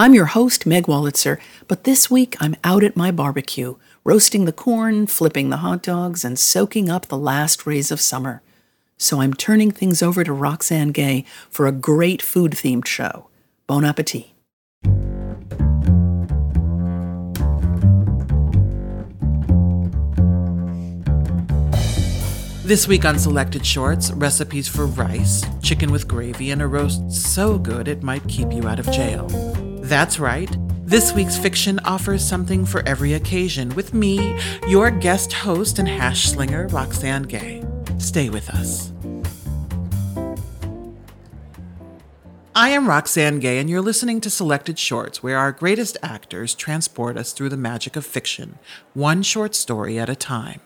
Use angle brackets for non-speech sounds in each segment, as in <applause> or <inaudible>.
I'm your host, Meg Wolitzer, but this week I'm out at my barbecue, roasting the corn, flipping the hot dogs, and soaking up the last rays of summer. So I'm turning things over to Roxane Gay for a great food themed show. Bon appetit. This week on Selected Shorts, recipes for rice, chicken with gravy, and a roast so good it might keep you out of jail. That's right. This week's fiction offers something for every occasion with me, your guest host and hash slinger, Roxane Gay. Stay with us. I am Roxane Gay, and you're listening to Selected Shorts, where our greatest actors transport us through the magic of fiction, one short story at a time.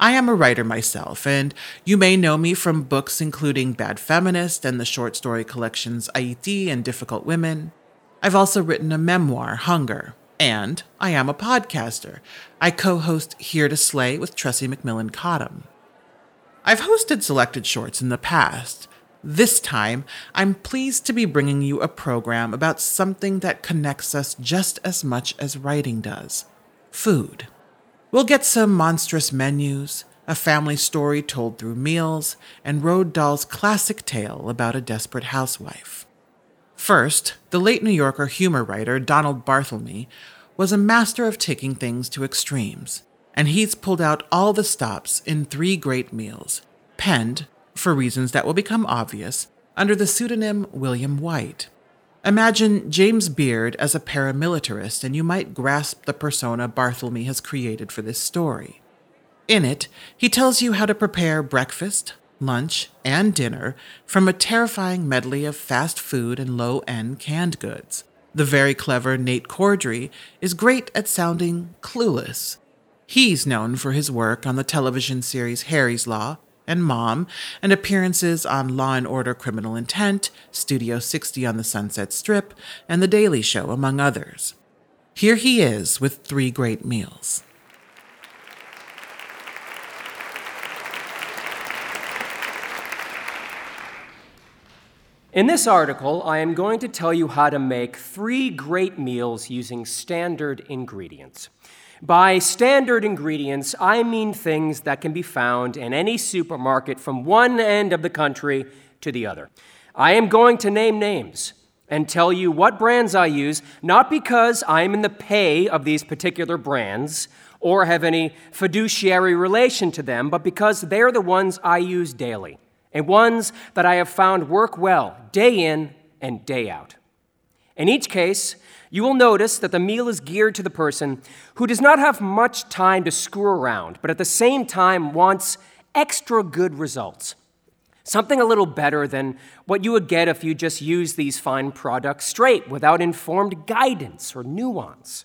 I am a writer myself, and you may know me from books including Bad Feminist and the short story collections Haiti and Difficult Women. I've also written a memoir, Hunger, and I am a podcaster. I co host Here to Slay with Tressie McMillan Cottom. I've hosted selected shorts in the past. This time, I'm pleased to be bringing you a program about something that connects us just as much as writing does food. We'll get some monstrous menus, a family story told through meals, and Roald Dahl's classic tale about a desperate housewife. First, the late New Yorker humor writer Donald Barthelme was a master of taking things to extremes, and he's pulled out all the stops in three great meals, penned, for reasons that will become obvious, under the pseudonym William White. Imagine James Beard as a paramilitarist, and you might grasp the persona Barthelme has created for this story. In it, he tells you how to prepare breakfast, lunch, and dinner from a terrifying medley of fast food and low end canned goods. The very clever Nate Corddry is great at sounding clueless. He's known for his work on the television series Harry's Law and Mom, and appearances on Law and Order Criminal Intent, Studio 60 on the Sunset Strip, and The Daily Show, among others. Here he is with three great meals. In this article, I am going to tell you how to make three great meals using standard ingredients. By standard ingredients, I mean things that can be found in any supermarket from one end of the country to the other. I am going to name names and tell you what brands I use, not because I am in the pay of these particular brands or have any fiduciary relation to them, but because they're the ones I use daily and ones that I have found work well day in and day out. In each case, you will notice that the meal is geared to the person who does not have much time to screw around, but at the same time wants extra good results. Something a little better than what you would get if you just used these fine products straight without informed guidance or nuance.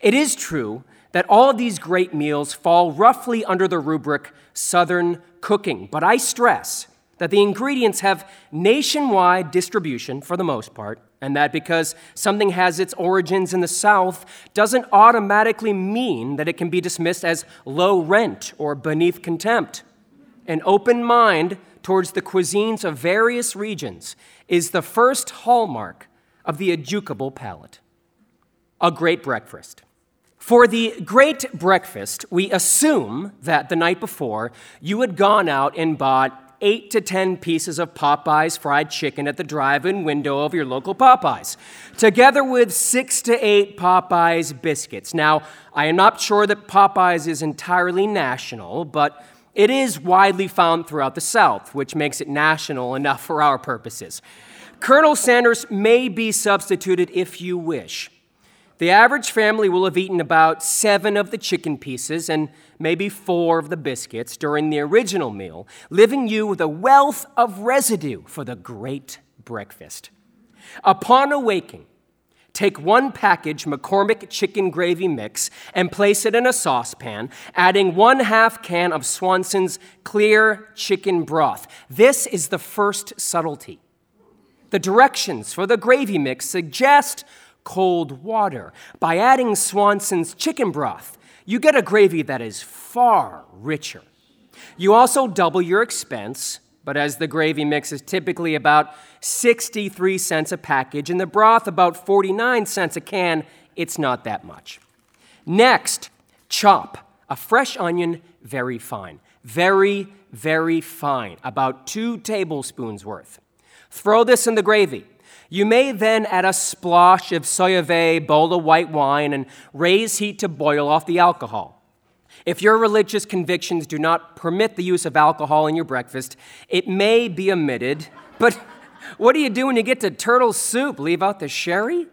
It is true that all of these great meals fall roughly under the rubric Southern cooking, but I stress that the ingredients have nationwide distribution for the most part, and that because something has its origins in the South doesn't automatically mean that it can be dismissed as low rent or beneath contempt. An open mind towards the cuisines of various regions is the first hallmark of the educable palate. A great breakfast. For the great breakfast, we assume that the night before you had gone out and bought eight to 10 pieces of Popeyes fried chicken at the drive in window of your local Popeyes, together with six to eight Popeyes biscuits. Now, I am not sure that Popeyes is entirely national, but it is widely found throughout the South, which makes it national enough for our purposes. Colonel Sanders may be substituted if you wish. The average family will have eaten about seven of the chicken pieces and maybe four of the biscuits during the original meal, leaving you with a wealth of residue for the great breakfast. Upon awaking, Take one package McCormick chicken gravy mix and place it in a saucepan, adding one half can of Swanson's clear chicken broth. This is the first subtlety. The directions for the gravy mix suggest cold water. By adding Swanson's chicken broth, you get a gravy that is far richer. You also double your expense But as the gravy mix is typically about 63 cents a package and the broth about 49 cents a can, it's not that much. Next, chop a fresh onion very fine. Very, very fine, about two tablespoons worth. Throw this in the gravy. You may then add a splosh of soyave, bowl of white wine, and raise heat to boil off the alcohol. If your religious convictions do not permit the use of alcohol in your breakfast, it may be omitted. But what do you do when you get to turtle soup? Leave out the sherry?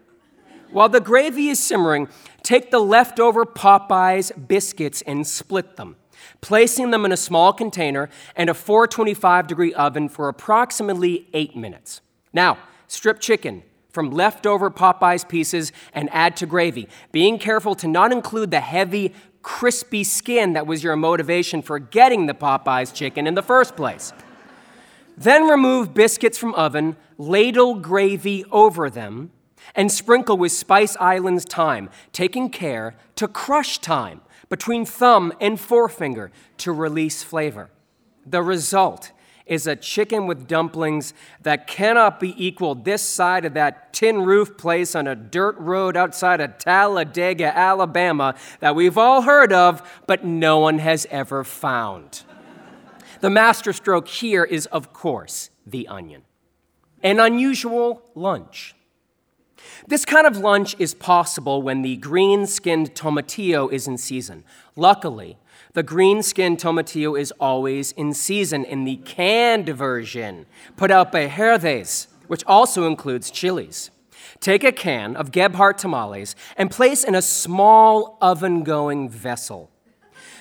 While the gravy is simmering, take the leftover Popeyes biscuits and split them, placing them in a small container and a 425 degree oven for approximately eight minutes. Now, strip chicken from leftover Popeyes pieces and add to gravy, being careful to not include the heavy crispy skin that was your motivation for getting the Popeyes chicken in the first place. Then remove biscuits from oven, ladle gravy over them, and sprinkle with Spice Island's thyme, taking care to crush thyme between thumb and forefinger to release flavor. The result is a chicken with dumplings that cannot be equaled this side of that tin roof place on a dirt road outside of Talladega, Alabama, that we've all heard of, but no one has ever found. The masterstroke here is, of course, the onion. An unusual lunch. This kind of lunch is possible when the green skinned tomatillo is in season. Luckily, the green skinned tomatillo is always in season in the canned version, put out by Herdez, which also includes chilies. Take a can of Gebhardt tamales and place in a small oven going vessel.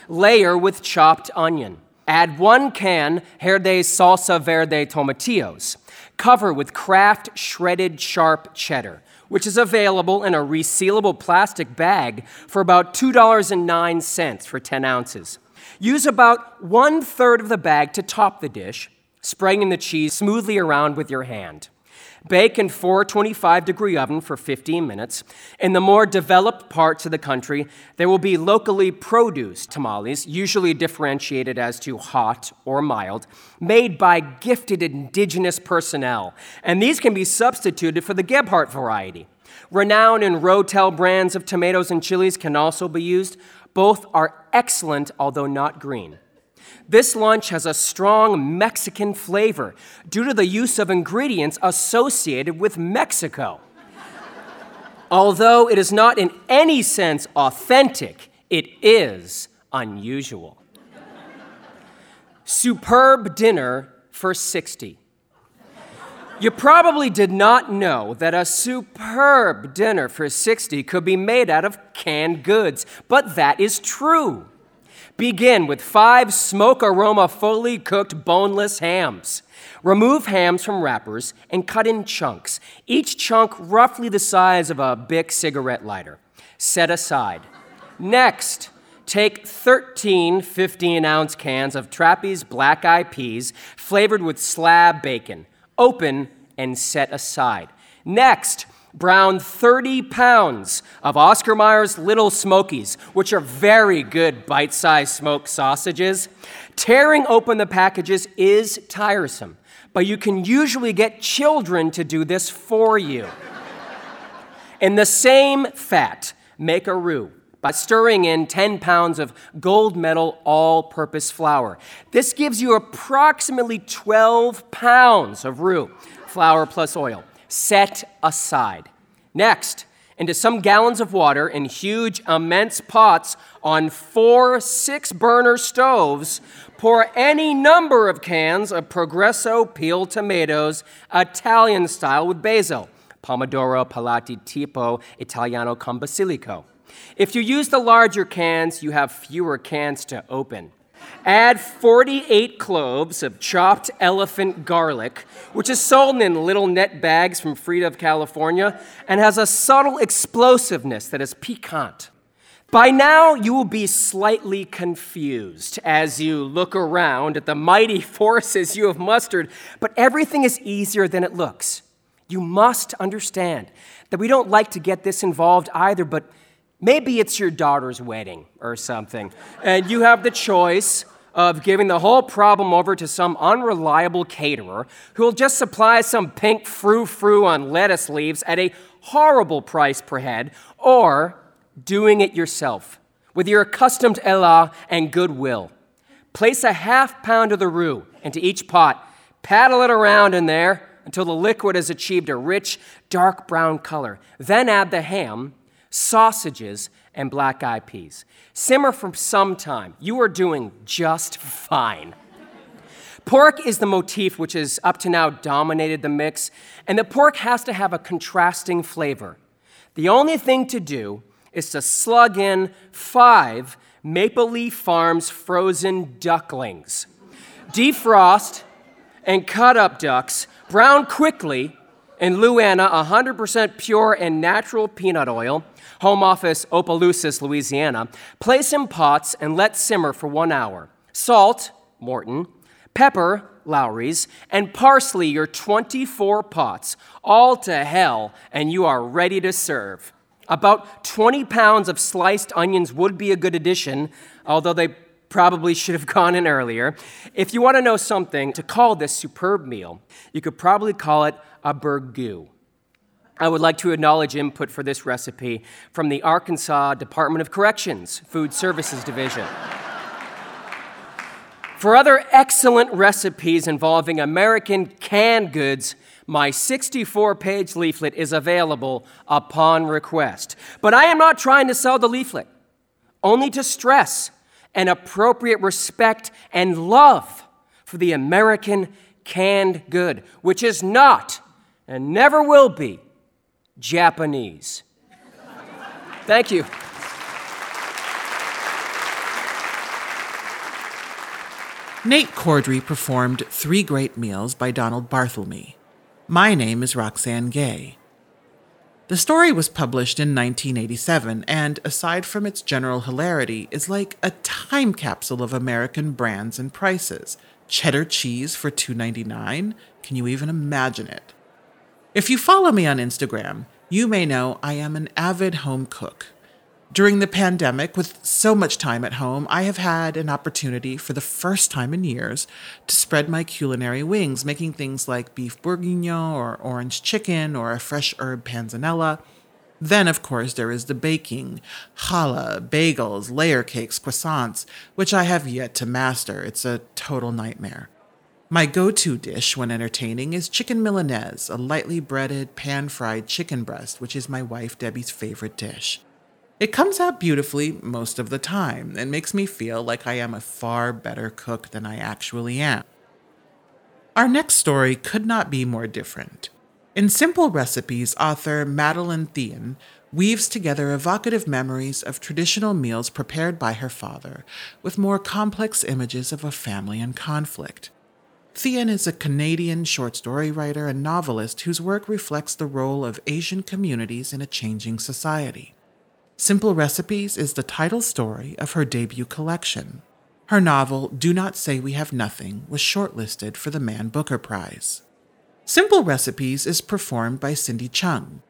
Layer with chopped onion. Add one can Herdez salsa verde tomatillos. Cover with Kraft shredded sharp cheddar which is available in a resealable plastic bag for about $2.09 for 10 ounces. Use about one third of the bag to top the dish, spraying the cheese smoothly around with your hand. Bake in 425 degree oven for 15 minutes. In the more developed parts of the country, there will be locally produced tamales, usually differentiated as to hot or mild, made by gifted indigenous personnel. And these can be substituted for the Gebhardt variety. Renowned and Rotel brands of tomatoes and chilies can also be used. Both are excellent, although not green. This lunch has a strong Mexican flavor due to the use of ingredients associated with Mexico. Although it is not in any sense authentic, it is unusual. Superb dinner for 60. You probably did not know that a superb dinner for 60 could be made out of canned goods, but that is true. Begin with five smoke aroma fully cooked boneless hams. Remove hams from wrappers and cut in chunks, each chunk roughly the size of a Bic cigarette lighter. Set aside. Next, take 13 15 ounce cans of Trappey's black eyed peas flavored with slab bacon. Open and set aside. Next, brown 30 pounds of Oscar Mayer's Little Smokies, which are very good bite sized smoked sausages. Tearing open the packages is tiresome, but you can usually get children to do this for you. In the same fat, make a roux by stirring in 10 pounds of gold medal all purpose flour. This gives you approximately 12 pounds of roux, flour plus oil set aside. Next, into some gallons of water in huge, immense pots on four six burner stoves, pour any number of cans of Progresso peeled tomatoes, Italian style with basil, Pomodoro Palati Tipo Italiano con Basilico. If you use the larger cans, you have fewer cans to open. Add 48 cloves of chopped elephant garlic, which is sold in little net bags from Frida of California and has a subtle explosiveness that is piquant. By now, you will be slightly confused as you look around at the mighty <laughs> forces you have mustered, but everything is easier than it looks. You must understand that we don't like to get this involved either, but maybe it's your daughter's wedding or something, and you have the choice of giving the whole problem over to some unreliable caterer who'll just supply some pink frou frou on lettuce leaves at a horrible price per head, or doing it yourself with your accustomed elan and goodwill. Place a half pound of the roux into each pot, paddle it around in there until the liquid has achieved a rich, dark brown color. Then add the ham, sausages, and black eyed peas. Simmer for some time. You are doing just fine. Pork is the motif which has up to now dominated the mix, and the pork has to have a contrasting flavor. The only thing to do is to slug in five Maple Leaf Farms frozen ducklings. Defrost and cut up ducks, brown quickly in Luana 100% pure and natural peanut oil, home office Opelousas, Louisiana. Place in pots and let simmer for one hour. Salt, Morton, pepper, Lawry's, and parsley, your 24 pots, all to hell, and you are ready to serve. About 20 pounds of sliced onions would be a good addition, although they probably should have <laughs> gone in earlier. If you want to know something to call this superb meal, you could probably call it a burgoo. I would like to acknowledge input for this recipe from the Arkansas Department of Corrections Food Services Division. For other excellent recipes involving American canned goods, my 64 page leaflet is available upon request. But I am not trying to sell the leaflet, only to stress an appropriate respect and love for the American canned good, which is not and never will be Japanese. Thank you. Nate Corddry performed Three Great Meals by Donald Barthelme. My name is Roxane Gay. The story was published in 1987 and, aside from its general hilarity, is like a time capsule of American brands and prices. Cheddar cheese for $2.99? Can you even imagine it? If you follow me on Instagram, you may know I am an avid home cook. During the pandemic, with so much time at home, I have had an opportunity for the first time in years to spread my culinary wings, making things like beef bourguignon or orange chicken or a fresh herb panzanella. Then, of course, there is the baking challah, bagels, layer cakes, croissants, which I have yet to master. It's a total nightmare. My go to dish when entertaining is chicken milanese, a lightly breaded, pan fried chicken breast, which is my wife Debbie's favorite dish. It comes out beautifully most of the time and makes me feel like I am a far better cook than I actually am. Our next story could not be more different. In Simple Recipes, author Madeleine Thien weaves together evocative memories of traditional meals prepared by her father with more complex images of a family in conflict. Thien is a Canadian short story writer and novelist whose work reflects the role of Asian communities in a changing society. Simple Recipes is the title story of her debut collection. Her novel, Do Not Say We Have Nothing, was shortlisted for the Man Booker Prize. Simple Recipes is performed by Cindy Cheung.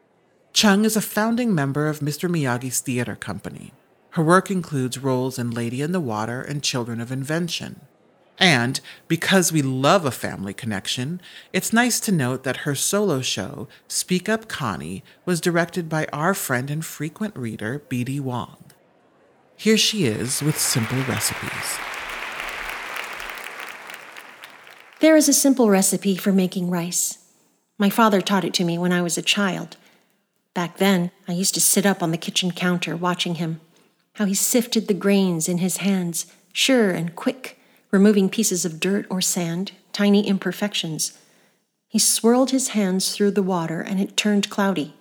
Cheung is a founding member of Mr. Miyagi's theater company. Her work includes roles in Lady in the Water and Children of Invention. And because we love a family connection, it's nice to note that her solo show, Speak Up Connie, was directed by our friend and frequent reader, B.D. Wong. Here she is with simple recipes. There is a simple recipe for making rice. My father taught it to me when I was a child. Back then, I used to sit up on the kitchen counter watching him, how he sifted the grains in his hands, sure and quick removing pieces of dirt or sand, tiny imperfections. He swirled his hands through the water and it turned cloudy.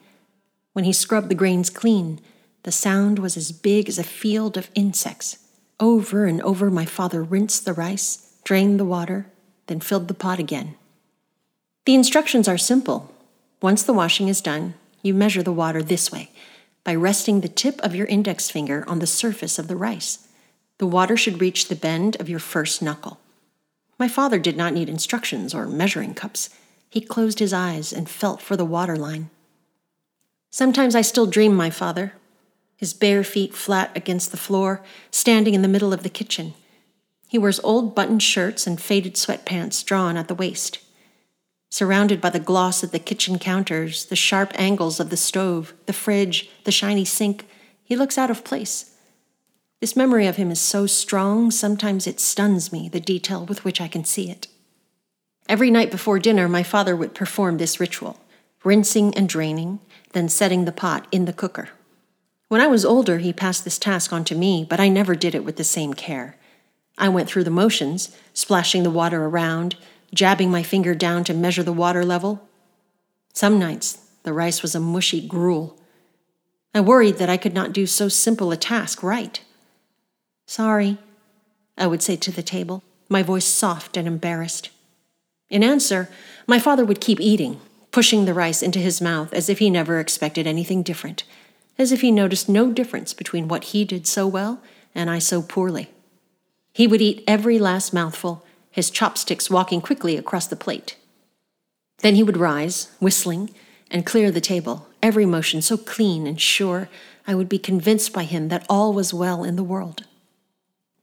When he scrubbed the grains clean, the sound was as big as a field of insects. Over and over, my father rinsed the rice, drained the water, then filled the pot again. The instructions are simple. Once the washing is done, you measure the water this way by resting the tip of your index finger on the surface of the rice. The water should reach the bend of your first knuckle. My father did not need instructions or measuring cups. He closed his eyes and felt for the water line. Sometimes I still dream my father, his bare feet flat against the floor, standing in the middle of the kitchen. He wears old buttoned shirts and faded sweatpants drawn at the waist. Surrounded by the gloss of the kitchen counters, the sharp angles of the stove, the fridge, the shiny sink, he looks out of place. This memory of him is so strong, sometimes it stuns me, the detail with which I can see it. Every night before dinner, my father would perform this ritual rinsing and draining, then setting the pot in the cooker. When I was older, he passed this task on to me, but I never did it with the same care. I went through the motions, splashing the water around, jabbing my finger down to measure the water level. Some nights, the rice was a mushy gruel. I worried that I could not do so simple a task right. Sorry, I would say to the table, my voice soft and embarrassed. In answer, my father would keep eating, pushing the rice into his mouth as if he never expected anything different, as if he noticed no difference between what he did so well and I so poorly. He would eat every last mouthful, his chopsticks walking quickly across the plate. Then he would rise, whistling, and clear the table, every motion so clean and sure I would be convinced by him that all was well in the world.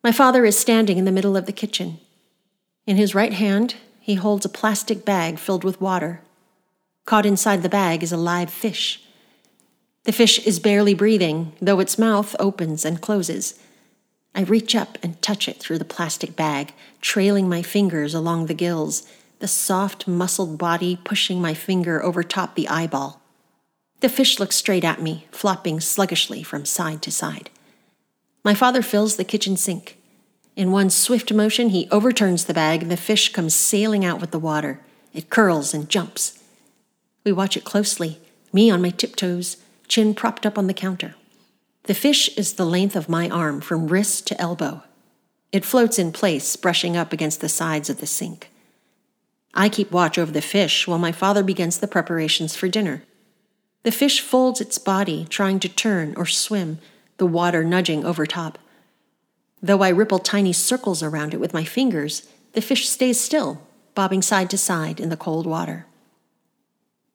My father is standing in the middle of the kitchen. In his right hand, he holds a plastic bag filled with water. Caught inside the bag is a live fish. The fish is barely breathing, though its mouth opens and closes. I reach up and touch it through the plastic bag, trailing my fingers along the gills, the soft, muscled body pushing my finger over top the eyeball. The fish looks straight at me, flopping sluggishly from side to side. My father fills the kitchen sink. In one swift motion, he overturns the bag, and the fish comes sailing out with the water. It curls and jumps. We watch it closely, me on my tiptoes, chin propped up on the counter. The fish is the length of my arm from wrist to elbow. It floats in place, brushing up against the sides of the sink. I keep watch over the fish while my father begins the preparations for dinner. The fish folds its body, trying to turn or swim, the water nudging over top. Though I ripple tiny circles around it with my fingers, the fish stays still, bobbing side to side in the cold water.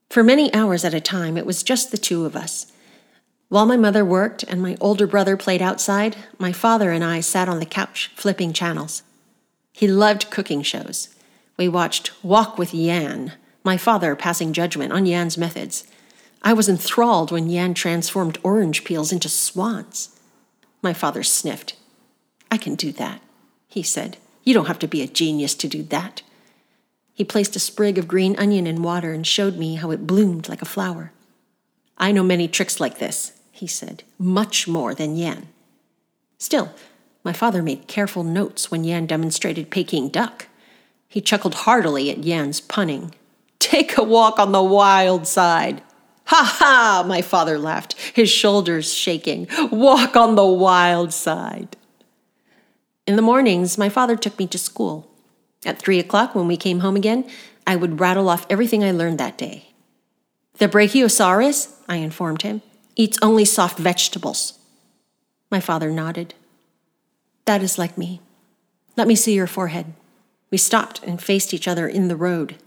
For many hours at a time, it was just the two of us. While my mother worked and my older brother played outside, my father and I sat on the couch flipping channels. He loved cooking shows. We watched Wok with Yan, my father passing judgment on Yan's methods, I was enthralled when Yan transformed orange peels into swans. My father sniffed. I can do that, he said. You don't have to be a genius to do that. He placed a sprig of green onion in water and showed me how it bloomed like a flower. I know many tricks like this, he said, much more than Yan. Still, my father made careful notes when Yan demonstrated Peking duck. He chuckled heartily at Yan's punning. Take a walk on the wild side. Ha ha! My father laughed, his shoulders shaking. Walk on the wild side. In the mornings, my father took me to school. At three o'clock, when we came home again, I would rattle off everything I learned that day. The Brachiosaurus, I informed him, eats only soft vegetables. My father nodded. That is like me. Let me see your forehead. We stopped and faced each other in the road.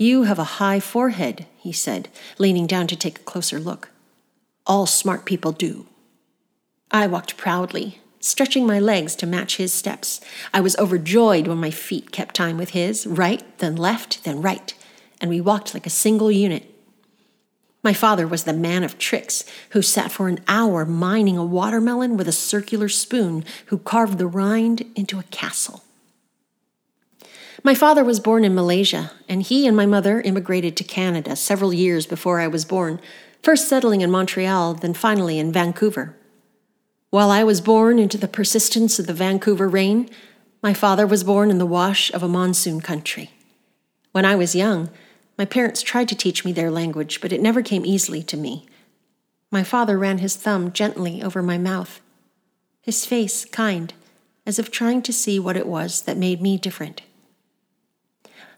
You have a high forehead, he said, leaning down to take a closer look. All smart people do. I walked proudly, stretching my legs to match his steps. I was overjoyed when my feet kept time with his, right, then left, then right, and we walked like a single unit. My father was the man of tricks who sat for an hour mining a watermelon with a circular spoon, who carved the rind into a castle. My father was born in Malaysia, and he and my mother immigrated to Canada several years before I was born, first settling in Montreal, then finally in Vancouver. While I was born into the persistence of the Vancouver rain, my father was born in the wash of a monsoon country. When I was young, my parents tried to teach me their language, but it never came easily to me. My father ran his thumb gently over my mouth, his face kind, as if trying to see what it was that made me different.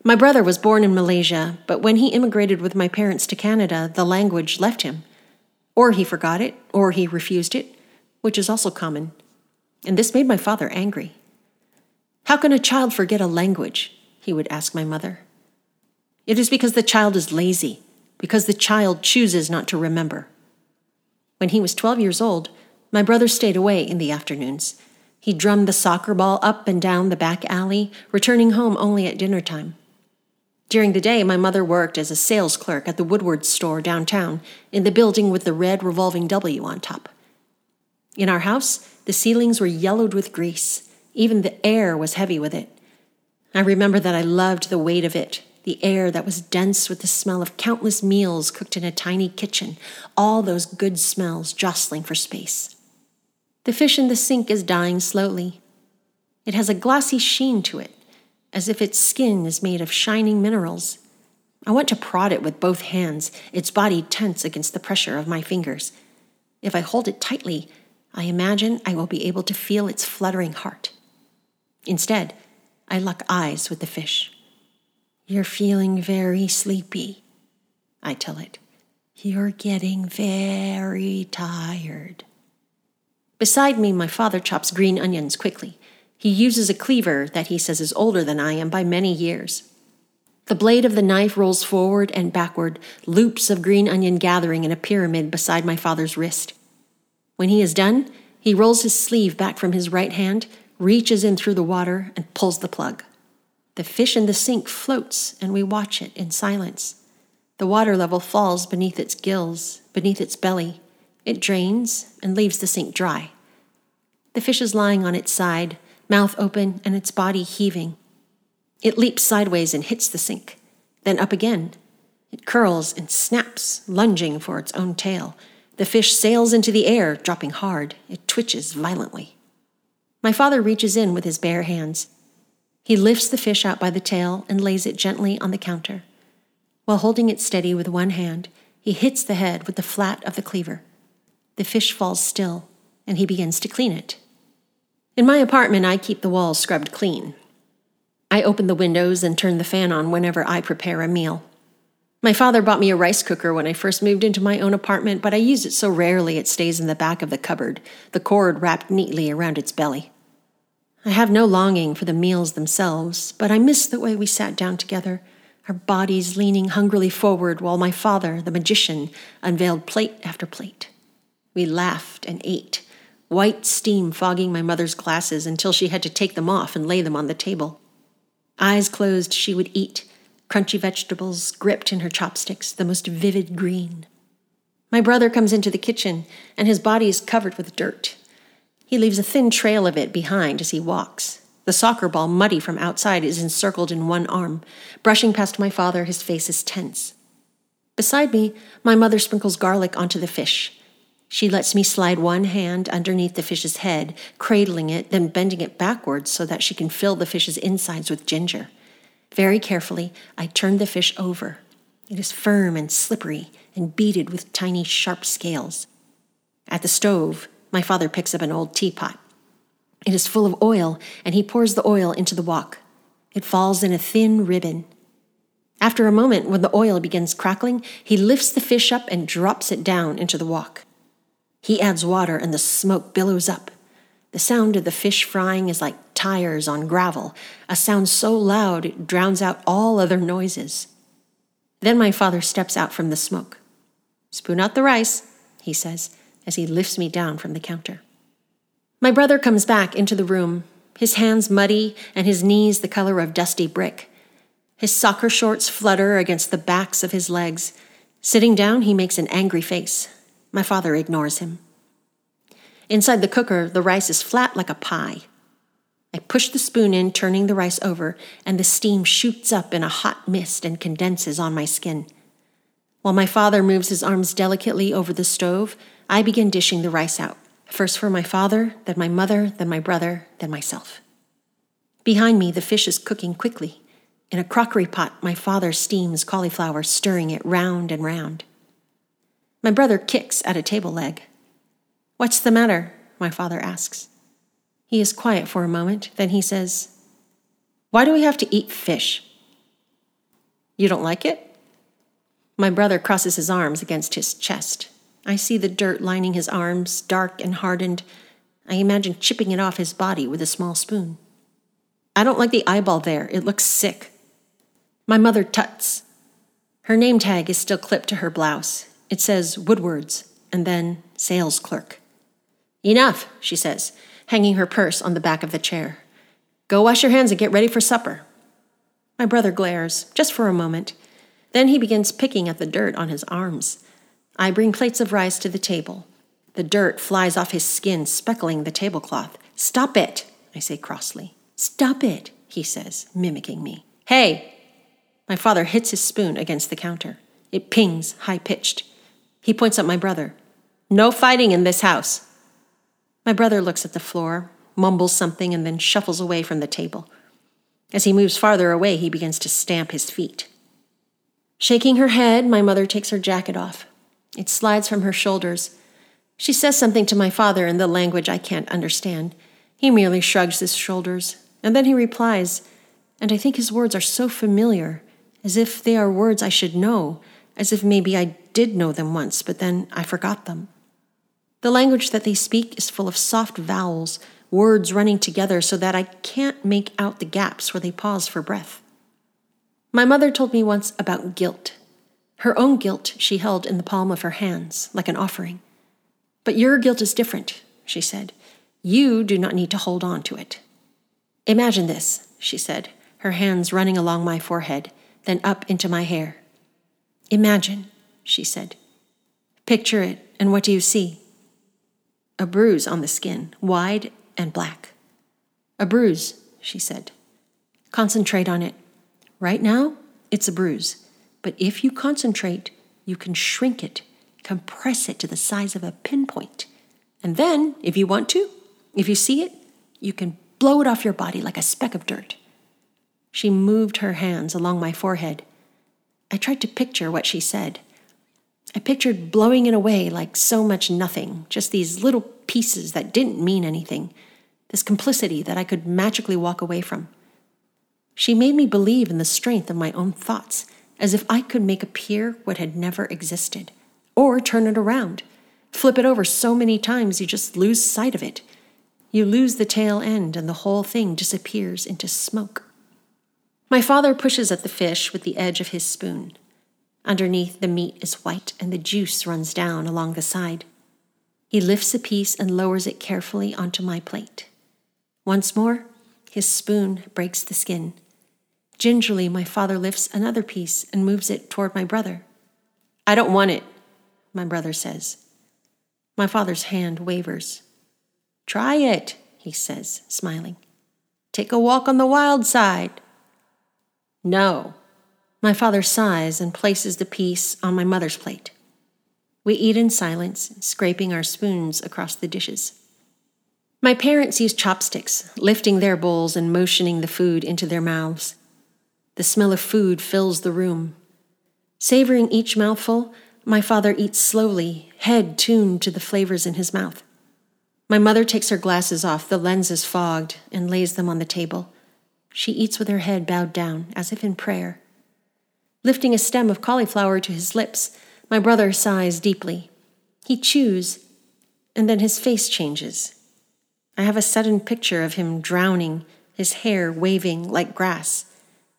My brother was born in Malaysia, but when he immigrated with my parents to Canada, the language left him. Or he forgot it, or he refused it, which is also common. And this made my father angry. How can a child forget a language? He would ask my mother. It is because the child is lazy, because the child chooses not to remember. When he was 12 years old, my brother stayed away in the afternoons. He drummed the soccer ball up and down the back alley, returning home only at dinner time. During the day, my mother worked as a sales clerk at the Woodward store downtown, in the building with the red revolving W on top. In our house, the ceilings were yellowed with grease. Even the air was heavy with it. I remember that I loved the weight of it, the air that was dense with the smell of countless meals cooked in a tiny kitchen, all those good smells jostling for space. The fish in the sink is dying slowly. It has a glossy sheen to it, as if its skin is made of shining minerals. I want to prod it with both hands, its body tense against the pressure of my fingers. If I hold it tightly, I imagine I will be able to feel its fluttering heart. Instead, I lock eyes with the fish. You're feeling very sleepy, I tell it. You're getting very tired. Beside me, my father chops green onions quickly. He uses a cleaver that he says is older than I am by many years. The blade of the knife rolls forward and backward, loops of green onion gathering in a pyramid beside my father's wrist. When he is done, he rolls his sleeve back from his right hand, reaches in through the water, and pulls the plug. The fish in the sink floats, and we watch it in silence. The water level falls beneath its gills, beneath its belly. It drains and leaves the sink dry. The fish is lying on its side, mouth open and its body heaving. It leaps sideways and hits the sink, then up again. It curls and snaps, lunging for its own tail. The fish sails into the air, dropping hard. It twitches violently. My father reaches in with his bare hands. He lifts the fish out by the tail and lays it gently on the counter. While holding it steady with one hand, he hits the head with the flat of the cleaver. The fish falls still, and he begins to clean it. In my apartment, I keep the walls scrubbed clean. I open the windows and turn the fan on whenever I prepare a meal. My father bought me a rice cooker when I first moved into my own apartment, but I use it so rarely it stays in the back of the cupboard, the cord wrapped neatly around its belly. I have no longing for the meals themselves, but I miss the way we sat down together, our bodies leaning hungrily forward while my father, the magician, unveiled plate after plate. We laughed and ate, white steam fogging my mother's glasses until she had to take them off and lay them on the table. Eyes closed, she would eat, crunchy vegetables gripped in her chopsticks, the most vivid green. My brother comes into the kitchen, and his body is covered with dirt. He leaves a thin trail of it behind as he walks. The soccer ball, muddy from outside, is encircled in one arm. Brushing past my father, his face is tense. Beside me, my mother sprinkles garlic onto the fish. She lets me slide one hand underneath the fish's head, cradling it, then bending it backwards so that she can fill the fish's insides with ginger. Very carefully, I turn the fish over. It is firm and slippery and beaded with tiny, sharp scales. At the stove, my father picks up an old teapot. It is full of oil, and he pours the oil into the wok. It falls in a thin ribbon. After a moment, when the oil begins crackling, he lifts the fish up and drops it down into the wok. He adds water, and the smoke billows up. The sound of the fish frying is like tires on gravel, a sound so loud it drowns out all other noises. Then my father steps out from the smoke. Spoon out the rice, he says, as he lifts me down from the counter. My brother comes back into the room, his hands muddy and his knees the color of dusty brick. His soccer shorts flutter against the backs of his legs. Sitting down, he makes an angry face. My father ignores him. Inside the cooker, the rice is flat like a pie. I push the spoon in, turning the rice over, and the steam shoots up in a hot mist and condenses on my skin. While my father moves his arms delicately over the stove, I begin dishing the rice out, first for my father, then my mother, then my brother, then myself. Behind me, the fish is cooking quickly. In a crockery pot, my father steams cauliflower, stirring it round and round. My brother kicks at a table leg. What's the matter? my father asks. He is quiet for a moment, then he says, Why do we have to eat fish? You don't like it? My brother crosses his arms against his chest. I see the dirt lining his arms, dark and hardened. I imagine chipping it off his body with a small spoon. I don't like the eyeball there. It looks sick. My mother tuts. Her name tag is still clipped to her blouse. It says Woodwards and then sales clerk. Enough, she says. hanging her purse on the back of the chair. Go wash your hands and get ready for supper. My brother glares, just for a moment. Then he begins picking at the dirt on his arms. I bring plates of rice to the table. The dirt flies off his skin, speckling the tablecloth. Stop it, I say crossly. Stop it, he says, mimicking me. Hey! My father hits his spoon against the counter. It pings, high pitched. He points at my brother. No fighting in this house. My brother looks at the floor, mumbles something, and then shuffles away from the table. As he moves farther away, he begins to stamp his feet. Shaking her head, my mother takes her jacket off. It slides from her shoulders. She says something to my father in the language I can't understand. He merely shrugs his shoulders, and then he replies, and I think his words are so familiar, as if they are words I should know, as if maybe I did know them once, but then I forgot them. The language that they speak is full of soft vowels, words running together so that I can't make out the gaps where they pause for breath. My mother told me once about guilt. Her own guilt she held in the palm of her hands, like an offering. But your guilt is different, she said. You do not need to hold on to it. Imagine this, she said, her hands running along my forehead, then up into my hair. Imagine, she said. Picture it, and what do you see? A bruise on the skin, wide and black. A bruise, she said. Concentrate on it. Right now, it's a bruise. But if you concentrate, you can shrink it, compress it to the size of a pinpoint. And then, if you want to, if you see it, you can blow it off your body like a speck of dirt. She moved her hands along my forehead. I tried to picture what she said. I pictured blowing it away like so much nothing, just these little pieces that didn't mean anything, this complicity that I could magically walk away from. She made me believe in the strength of my own thoughts, as if I could make appear what had never existed, or turn it around, flip it over so many times you just lose sight of it. You lose the tail end, and the whole thing disappears into smoke. My father pushes at the fish with the edge of his spoon. Underneath, the meat is white and the juice runs down along the side. He lifts a piece and lowers it carefully onto my plate. Once more, his spoon breaks the skin. Gingerly, my father lifts another piece and moves it toward my brother. I don't want it, my brother says. My father's hand wavers. Try it, he says, smiling. Take a walk on the wild side. No, my father sighs and places the piece on my mother's plate. We eat in silence, scraping our spoons across the dishes. My parents use chopsticks, lifting their bowls and motioning the food into their mouths. The smell of food fills the room. Savoring each mouthful, my father eats slowly, head tuned to the flavors in his mouth. My mother takes her glasses off, the lenses fogged, and lays them on the table. She eats with her head bowed down, as if in prayer. Lifting a stem of cauliflower to his lips, my brother sighs deeply. He chews, and then his face changes. I have a sudden picture of him drowning, his hair waving like grass.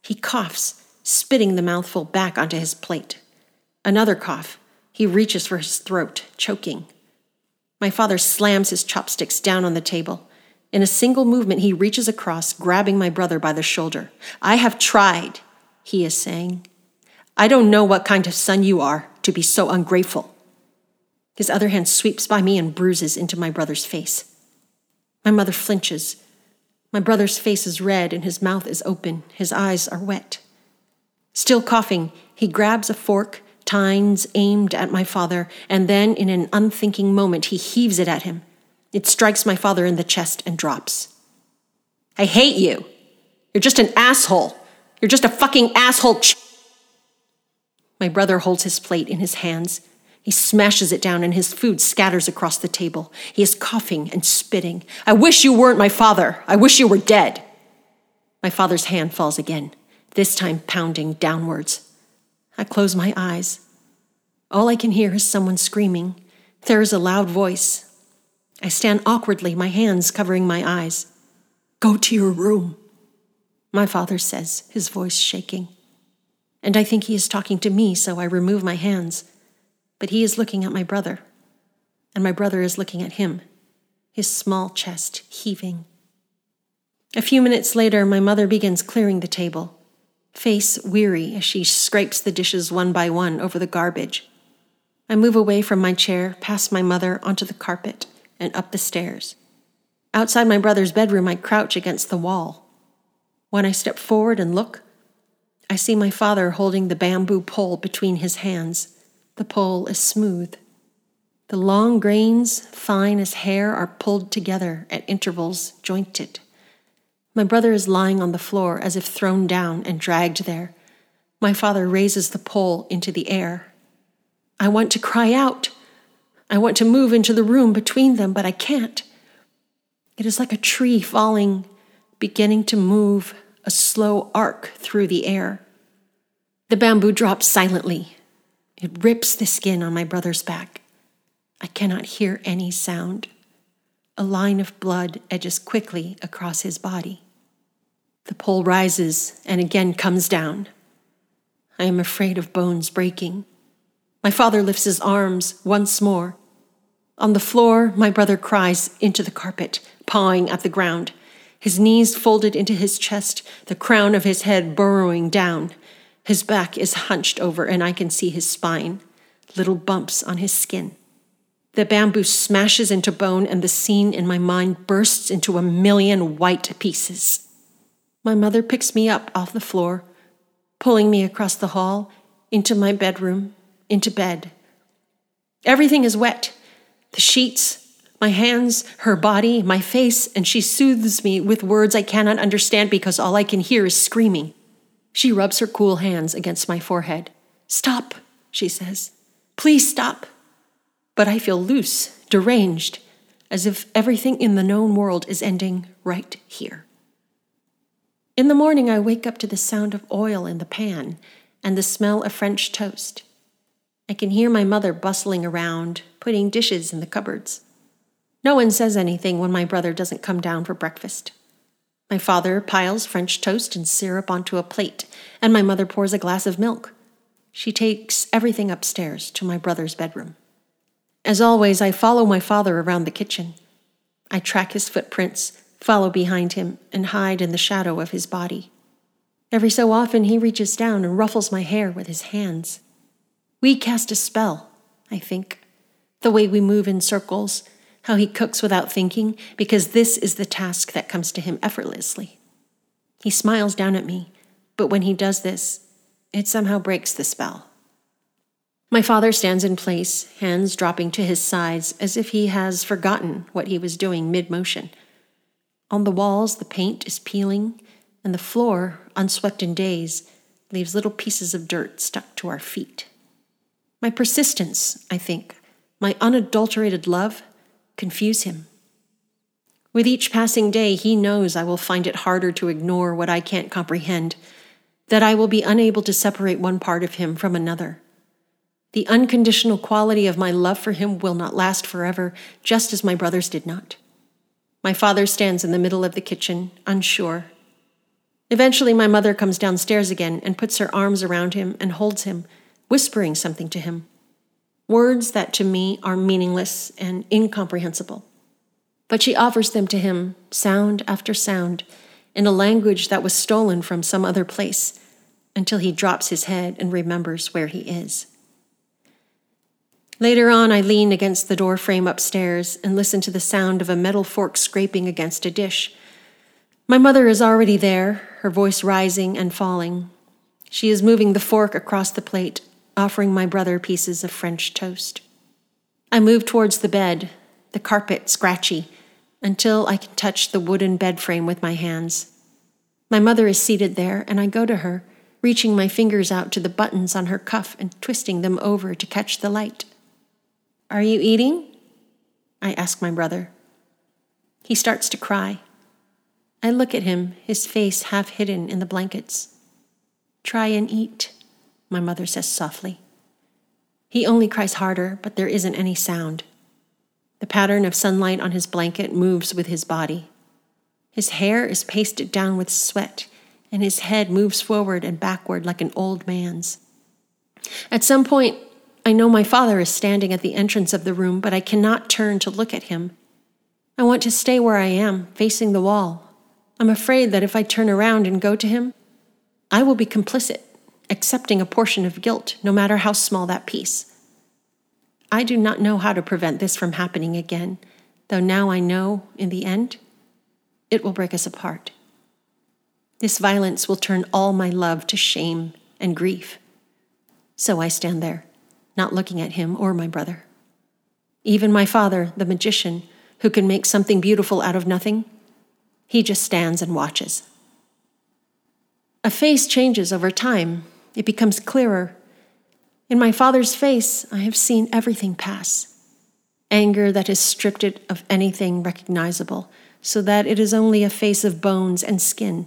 He coughs, spitting the mouthful back onto his plate. Another cough. He reaches for his throat, choking. My father slams his chopsticks down on the table. In a single movement, he reaches across, grabbing my brother by the shoulder. I have tried, he is saying. I don't know what kind of son you are to be so ungrateful. His other hand sweeps by me and bruises into my brother's face. My mother flinches. My brother's face is red and his mouth is open. His eyes are wet. Still coughing, he grabs a fork, tines aimed at my father, and then, in an unthinking moment, he heaves it at him. It strikes my father in the chest and drops. I hate you. You're just an asshole. You're just a fucking asshole. Ch- my brother holds his plate in his hands. He smashes it down and his food scatters across the table. He is coughing and spitting. I wish you weren't my father. I wish you were dead. My father's hand falls again, this time pounding downwards. I close my eyes. All I can hear is someone screaming. There is a loud voice. I stand awkwardly, my hands covering my eyes. Go to your room, my father says, his voice shaking and I think he is talking to me, so I remove my hands. But he is looking at my brother, and my brother is looking at him. his small chest heaving. A few minutes later, my mother begins clearing the table, face weary as she scrapes the dishes one by one over the garbage. I move away from my chair, past my mother, onto the carpet, and up the stairs. Outside my brother's bedroom, I crouch against the wall. When I step forward and look, I see my father holding the bamboo pole between his hands. The pole is smooth. The long grains, fine as hair, are pulled together at intervals, jointed. My brother is lying on the floor as if thrown down and dragged there. My father raises the pole into the air. I want to cry out. I want to move into the room between them, but I can't. It is like a tree falling, beginning to move a slow arc through the air. The bamboo drops silently. It rips the skin on my brother's back. I cannot hear any sound. A line of blood edges quickly across his body. The pole rises and again comes down. I am afraid of bones breaking. My father lifts his arms once more. On the floor, my brother cries into the carpet, pawing at the ground, his knees folded into his chest, the crown of his head burrowing down. His back is hunched over, and I can see his spine, little bumps on his skin. The bamboo smashes into bone, and the scene in my mind bursts into a million white pieces. My mother picks me up off the floor, pulling me across the hall, into my bedroom, into bed. Everything is wet the sheets, my hands, her body, my face, and she soothes me with words I cannot understand because all I can hear is screaming. She rubs her cool hands against my forehead. Stop, she says. Please stop. But I feel loose, deranged, as if everything in the known world is ending right here. In the morning, I wake up to the sound of oil in the pan and the smell of French toast. I can hear my mother bustling around, putting dishes in the cupboards. No one says anything when my brother doesn't come down for breakfast. My father piles French toast and syrup onto a plate, and my mother pours a glass of milk. She takes everything upstairs to my brother's bedroom. As always, I follow my father around the kitchen. I track his footprints, follow behind him, and hide in the shadow of his body. Every so often, he reaches down and ruffles my hair with his hands. We cast a spell, I think. The way we move in circles, how he cooks without thinking, because this is the task that comes to him effortlessly. He smiles down at me, but when he does this, it somehow breaks the spell. My father stands in place, hands dropping to his sides as if he has forgotten what he was doing mid motion. On the walls, the paint is peeling, and the floor, unswept in days, leaves little pieces of dirt stuck to our feet. My persistence, I think, my unadulterated love, confuse him. With each passing day, he knows I will find it harder to ignore what I can't comprehend, that I will be unable to separate one part of him from another. The unconditional quality of my love for him will not last forever, just as my brother's did not. My father stands in the middle of the kitchen, unsure. Eventually, my mother comes downstairs again and puts her arms around him and holds him, whispering something to him words that to me are meaningless and incomprehensible. But she offers them to him, sound after sound, in a language that was stolen from some other place, until he drops his head and remembers where he is. Later on, I lean against the door frame upstairs and listen to the sound of a metal fork scraping against a dish. My mother is already there, her voice rising and falling. She is moving the fork across the plate, offering my brother pieces of French toast. I move towards the bed, the carpet scratchy, until I can touch the wooden bed frame with my hands. My mother is seated there, and I go to her, reaching my fingers out to the buttons on her cuff and twisting them over to catch the light. Are you eating? I ask my brother. He starts to cry. I look at him, his face half hidden in the blankets. Try and eat my mother says softly. He only cries harder, but there isn't any sound. The pattern of sunlight on his blanket moves with his body. His hair is pasted down with sweat, and his head moves forward and backward like an old man's. At some point, I know my father is standing at the entrance of the room, but I cannot turn to look at him. I want to stay where I am, facing the wall. I'm afraid that if I turn around and go to him, I will be complicit, accepting a portion of guilt, no matter how small that piece. I do not know how to prevent this from happening again, though now I know, in the end, it will break us apart. This violence will turn all my love to shame and grief. So I stand there, not looking at him or my brother. Even my father, the magician, who can make something beautiful out of nothing, he just stands and watches. A face changes over time, it becomes clearer. In my father's face, I have seen everything pass anger that has stripped it of anything recognizable, so that it is only a face of bones and skin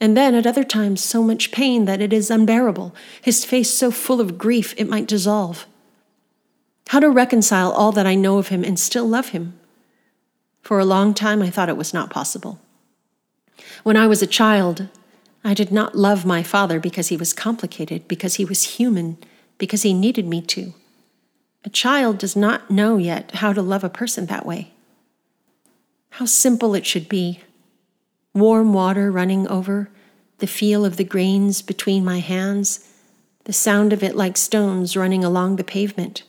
and then at other times so much pain that it is unbearable, his face so full of grief it might dissolve. How to reconcile all that I know of him and still love him? For a long time I thought it was not possible. When I was a child, I did not love my father because he was complicated, because he was human, because he needed me to. A child does not know yet how to love a person that way. How simple it should be warm water running over, the feel of the grains between my hands, the sound of it like stones running along the pavement.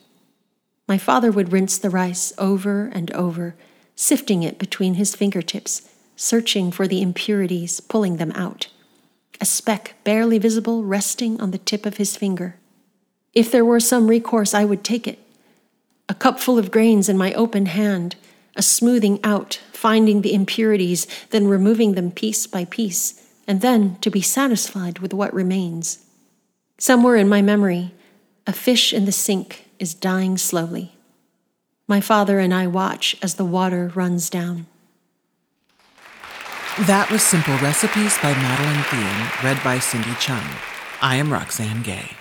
My father would rinse the rice over and over, sifting it between his fingertips, searching for the impurities, pulling them out. A speck barely visible resting on the tip of his finger. If there were some recourse, I would take it. A cupful of grains in my open hand, a smoothing out, finding the impurities, then removing them piece by piece, and then to be satisfied with what remains. Somewhere in my memory, a fish in the sink is dying slowly. My father and I watch as the water runs down. That was Simple Recipes by Madeleine Thien, read by Cindy Cheung. I am Roxane Gay.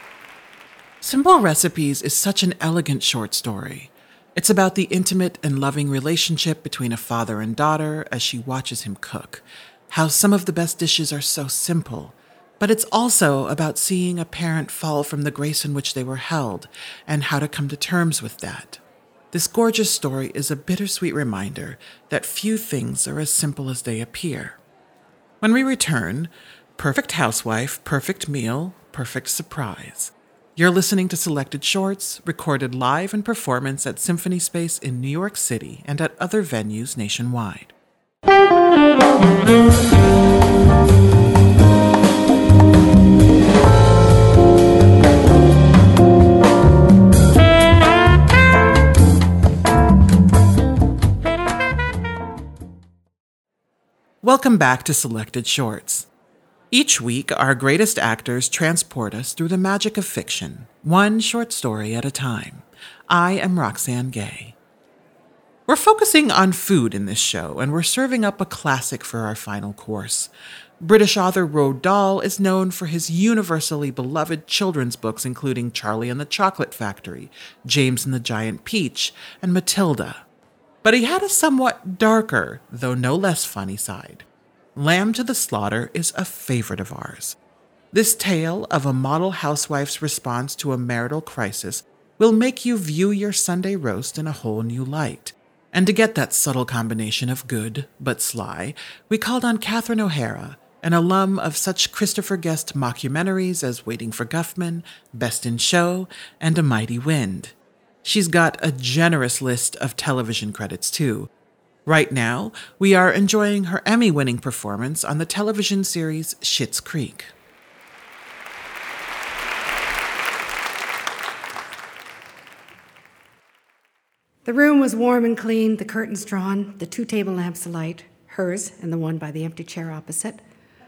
Simple Recipes is such an elegant short story. It's about the intimate and loving relationship between a father and daughter as she watches him cook. How some of the best dishes are so simple. But it's also about seeing a parent fall from the grace in which they were held and how to come to terms with that. This gorgeous story is a bittersweet reminder that few things are as simple as they appear. When we return, perfect housewife, perfect meal, perfect surprise. You're listening to selected shorts recorded live in performance at Symphony Space in New York City and at other venues nationwide. Welcome back to Selected Shorts. Each week, our greatest actors transport us through the magic of fiction, one short story at a time. I am Roxane Gay. We're focusing on food in this show, and we're serving up a classic for our final course. British author Roald Dahl is known for his universally beloved children's books, including Charlie and the Chocolate Factory, James and the Giant Peach, and Matilda. But he had a somewhat darker, though no less funny side. Lamb to the Slaughter is a favorite of ours. This tale of a model housewife's response to a marital crisis will make you view your Sunday roast in a whole new light. And to get that subtle combination of good but sly, we called on Catherine O'Hara, an alum of such Christopher Guest mockumentaries as Waiting for Guffman, Best in Show, and A Mighty Wind. She's got a generous list of television credits, too, Right now, we are enjoying her Emmy winning performance on the television series Schitt's Creek. The room was warm and clean, the curtains drawn, the two table lamps alight, hers and the one by the empty chair opposite.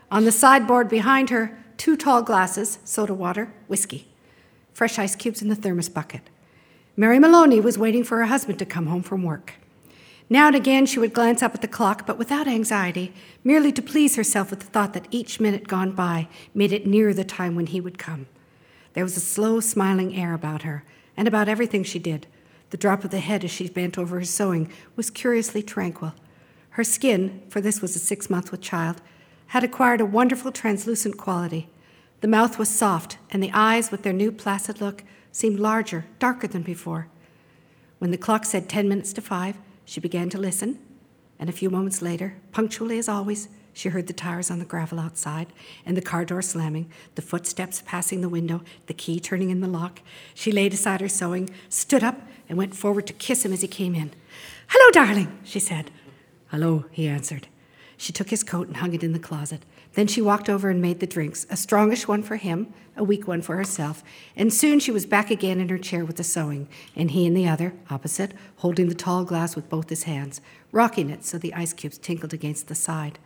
On the sideboard behind her, two tall glasses, soda water, whiskey, fresh ice cubes in the thermos bucket. Mary Maloney was waiting for her husband to come home from work. Now and again she would glance up at the clock, but without anxiety, merely to please herself with the thought that each minute gone by made it nearer the time when he would come. There was a slow, smiling air about her, and about everything she did. The drop of the head as she bent over her sewing was curiously tranquil. Her skin, for this was a six month with child, had acquired a wonderful translucent quality. The mouth was soft, and the eyes, with their new placid look, seemed larger, darker than before. When the clock said ten minutes to five, She began to listen, and a few moments later, punctually as always, she heard the tires on the gravel outside and the car door slamming, the footsteps passing the window, the key turning in the lock. She laid aside her sewing, stood up, and went forward to kiss him as he came in. Hello, darling, she said. Hello, he answered. She took his coat and hung it in the closet. Then she walked over and made the drinks, a strongish one for him, a weak one for herself, and soon she was back again in her chair with the sewing, and he in the other, opposite, holding the tall glass with both his hands, rocking it so the ice cubes tinkled against the side.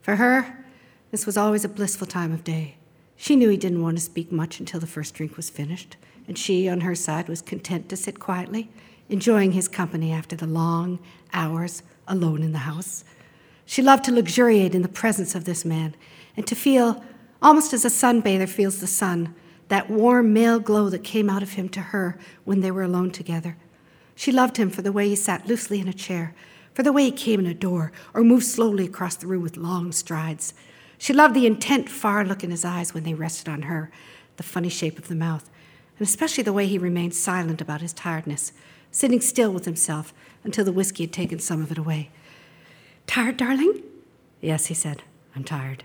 For her, this was always a blissful time of day. She knew he didn't want to speak much until the first drink was finished, and she, on her side, was content to sit quietly, enjoying his company after the long hours alone in the house. She loved to luxuriate in the presence of this man and to feel, almost as a sunbather feels the sun, that warm male glow that came out of him to her when they were alone together. She loved him for the way he sat loosely in a chair, for the way he came in a door or moved slowly across the room with long strides. She loved the intent, far look in his eyes when they rested on her, the funny shape of the mouth, and especially the way he remained silent about his tiredness, sitting still with himself until the whiskey had taken some of it away. Tired, darling? Yes, he said. I'm tired.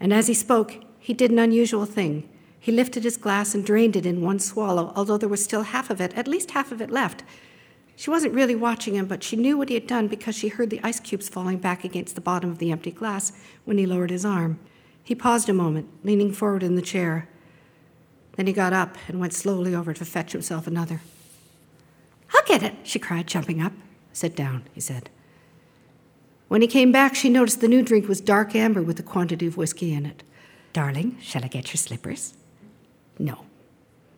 And as he spoke, he did an unusual thing. He lifted his glass and drained it in one swallow, although there was still half of it, at least half of it left. She wasn't really watching him, but she knew what he had done because she heard the ice cubes falling back against the bottom of the empty glass when he lowered his arm. He paused a moment, leaning forward in the chair. Then he got up and went slowly over to fetch himself another. I'll get it, she cried, jumping up. Sit down, he said. When he came back, she noticed the new drink was dark amber with a quantity of whiskey in it. Darling, shall I get your slippers? No.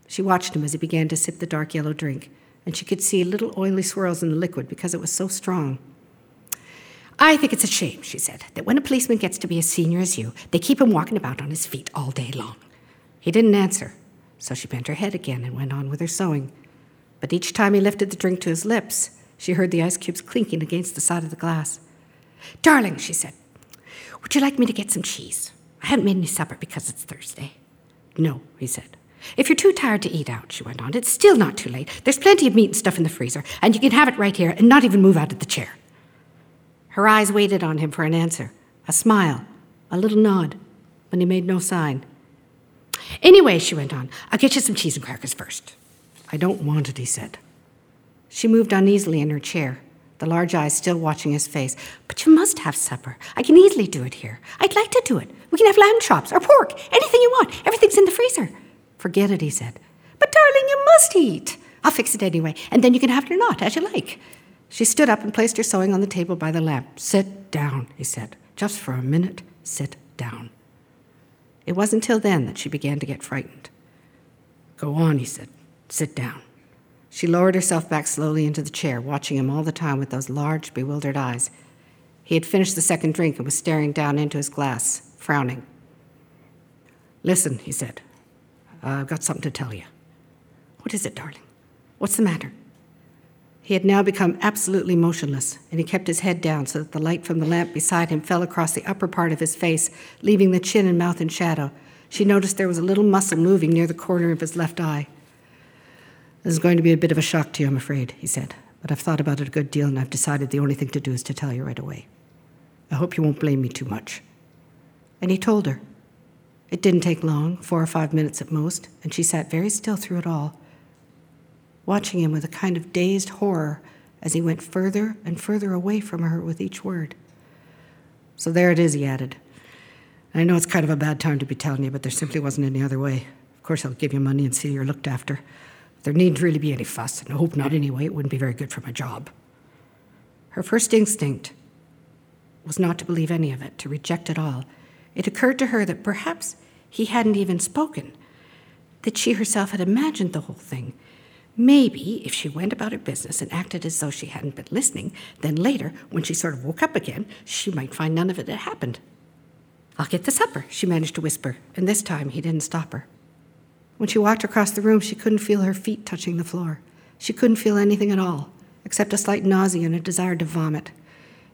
She watched him as he began to sip the dark yellow drink, and she could see little oily swirls in the liquid because it was so strong. I think it's a shame, she said, that when a policeman gets to be as senior as you, they keep him walking about on his feet all day long. He didn't answer, so she bent her head again and went on with her sewing. But each time he lifted the drink to his lips, she heard the ice cubes clinking against the side of the glass. Darling, she said, would you like me to get some cheese? I haven't made any supper because it's Thursday. No, he said. If you're too tired to eat out, she went on, it's still not too late. There's plenty of meat and stuff in the freezer, and you can have it right here and not even move out of the chair. Her eyes waited on him for an answer, a smile, a little nod, but he made no sign. Anyway, she went on, I'll get you some cheese and crackers first. I don't want it, he said. She moved uneasily in her chair the large eyes still watching his face. But you must have supper. I can easily do it here. I'd like to do it. We can have lamb chops or pork, anything you want. Everything's in the freezer. Forget it, he said. But darling, you must eat. I'll fix it anyway, and then you can have it or not, as you like. She stood up and placed her sewing on the table by the lamp. Sit down, he said. Just for a minute, sit down. It wasn't until then that she began to get frightened. Go on, he said. Sit down. She lowered herself back slowly into the chair, watching him all the time with those large, bewildered eyes. He had finished the second drink and was staring down into his glass, frowning. Listen, he said. I've got something to tell you. What is it, darling? What's the matter? He had now become absolutely motionless, and he kept his head down so that the light from the lamp beside him fell across the upper part of his face, leaving the chin and mouth in shadow. She noticed there was a little muscle moving near the corner of his left eye. This is going to be a bit of a shock to you, I'm afraid, he said. But I've thought about it a good deal and I've decided the only thing to do is to tell you right away. I hope you won't blame me too much. And he told her. It didn't take long, four or five minutes at most, and she sat very still through it all, watching him with a kind of dazed horror as he went further and further away from her with each word. So there it is, he added. I know it's kind of a bad time to be telling you, but there simply wasn't any other way. Of course, I'll give you money and see you're looked after. There needn't really be any fuss, and I hope not anyway. It wouldn't be very good for my job. Her first instinct was not to believe any of it, to reject it all. It occurred to her that perhaps he hadn't even spoken, that she herself had imagined the whole thing. Maybe if she went about her business and acted as though she hadn't been listening, then later, when she sort of woke up again, she might find none of it had happened. I'll get the supper, she managed to whisper, and this time he didn't stop her. When she walked across the room, she couldn't feel her feet touching the floor. She couldn't feel anything at all, except a slight nausea and a desire to vomit.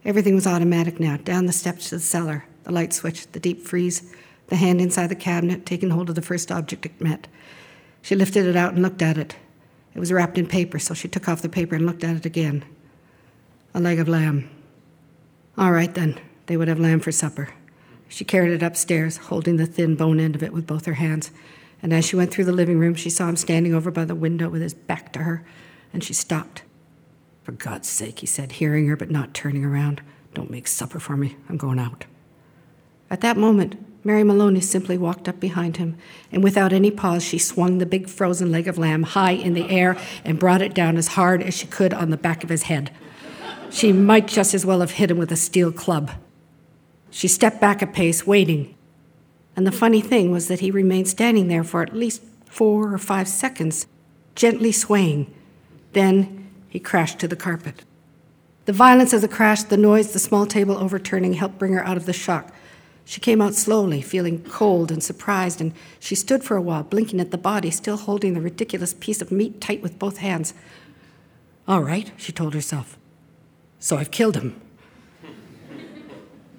Everything was automatic now down the steps to the cellar, the light switch, the deep freeze, the hand inside the cabinet taking hold of the first object it met. She lifted it out and looked at it. It was wrapped in paper, so she took off the paper and looked at it again. A leg of lamb. All right, then. They would have lamb for supper. She carried it upstairs, holding the thin bone end of it with both her hands. And as she went through the living room, she saw him standing over by the window with his back to her, and she stopped. For God's sake, he said, hearing her but not turning around, don't make supper for me. I'm going out. At that moment, Mary Maloney simply walked up behind him, and without any pause, she swung the big frozen leg of lamb high in the air and brought it down as hard as she could on the back of his head. She might just as well have hit him with a steel club. She stepped back a pace, waiting. And the funny thing was that he remained standing there for at least four or five seconds, gently swaying. Then he crashed to the carpet. The violence of the crash, the noise, the small table overturning helped bring her out of the shock. She came out slowly, feeling cold and surprised, and she stood for a while, blinking at the body, still holding the ridiculous piece of meat tight with both hands. All right, she told herself. So I've killed him.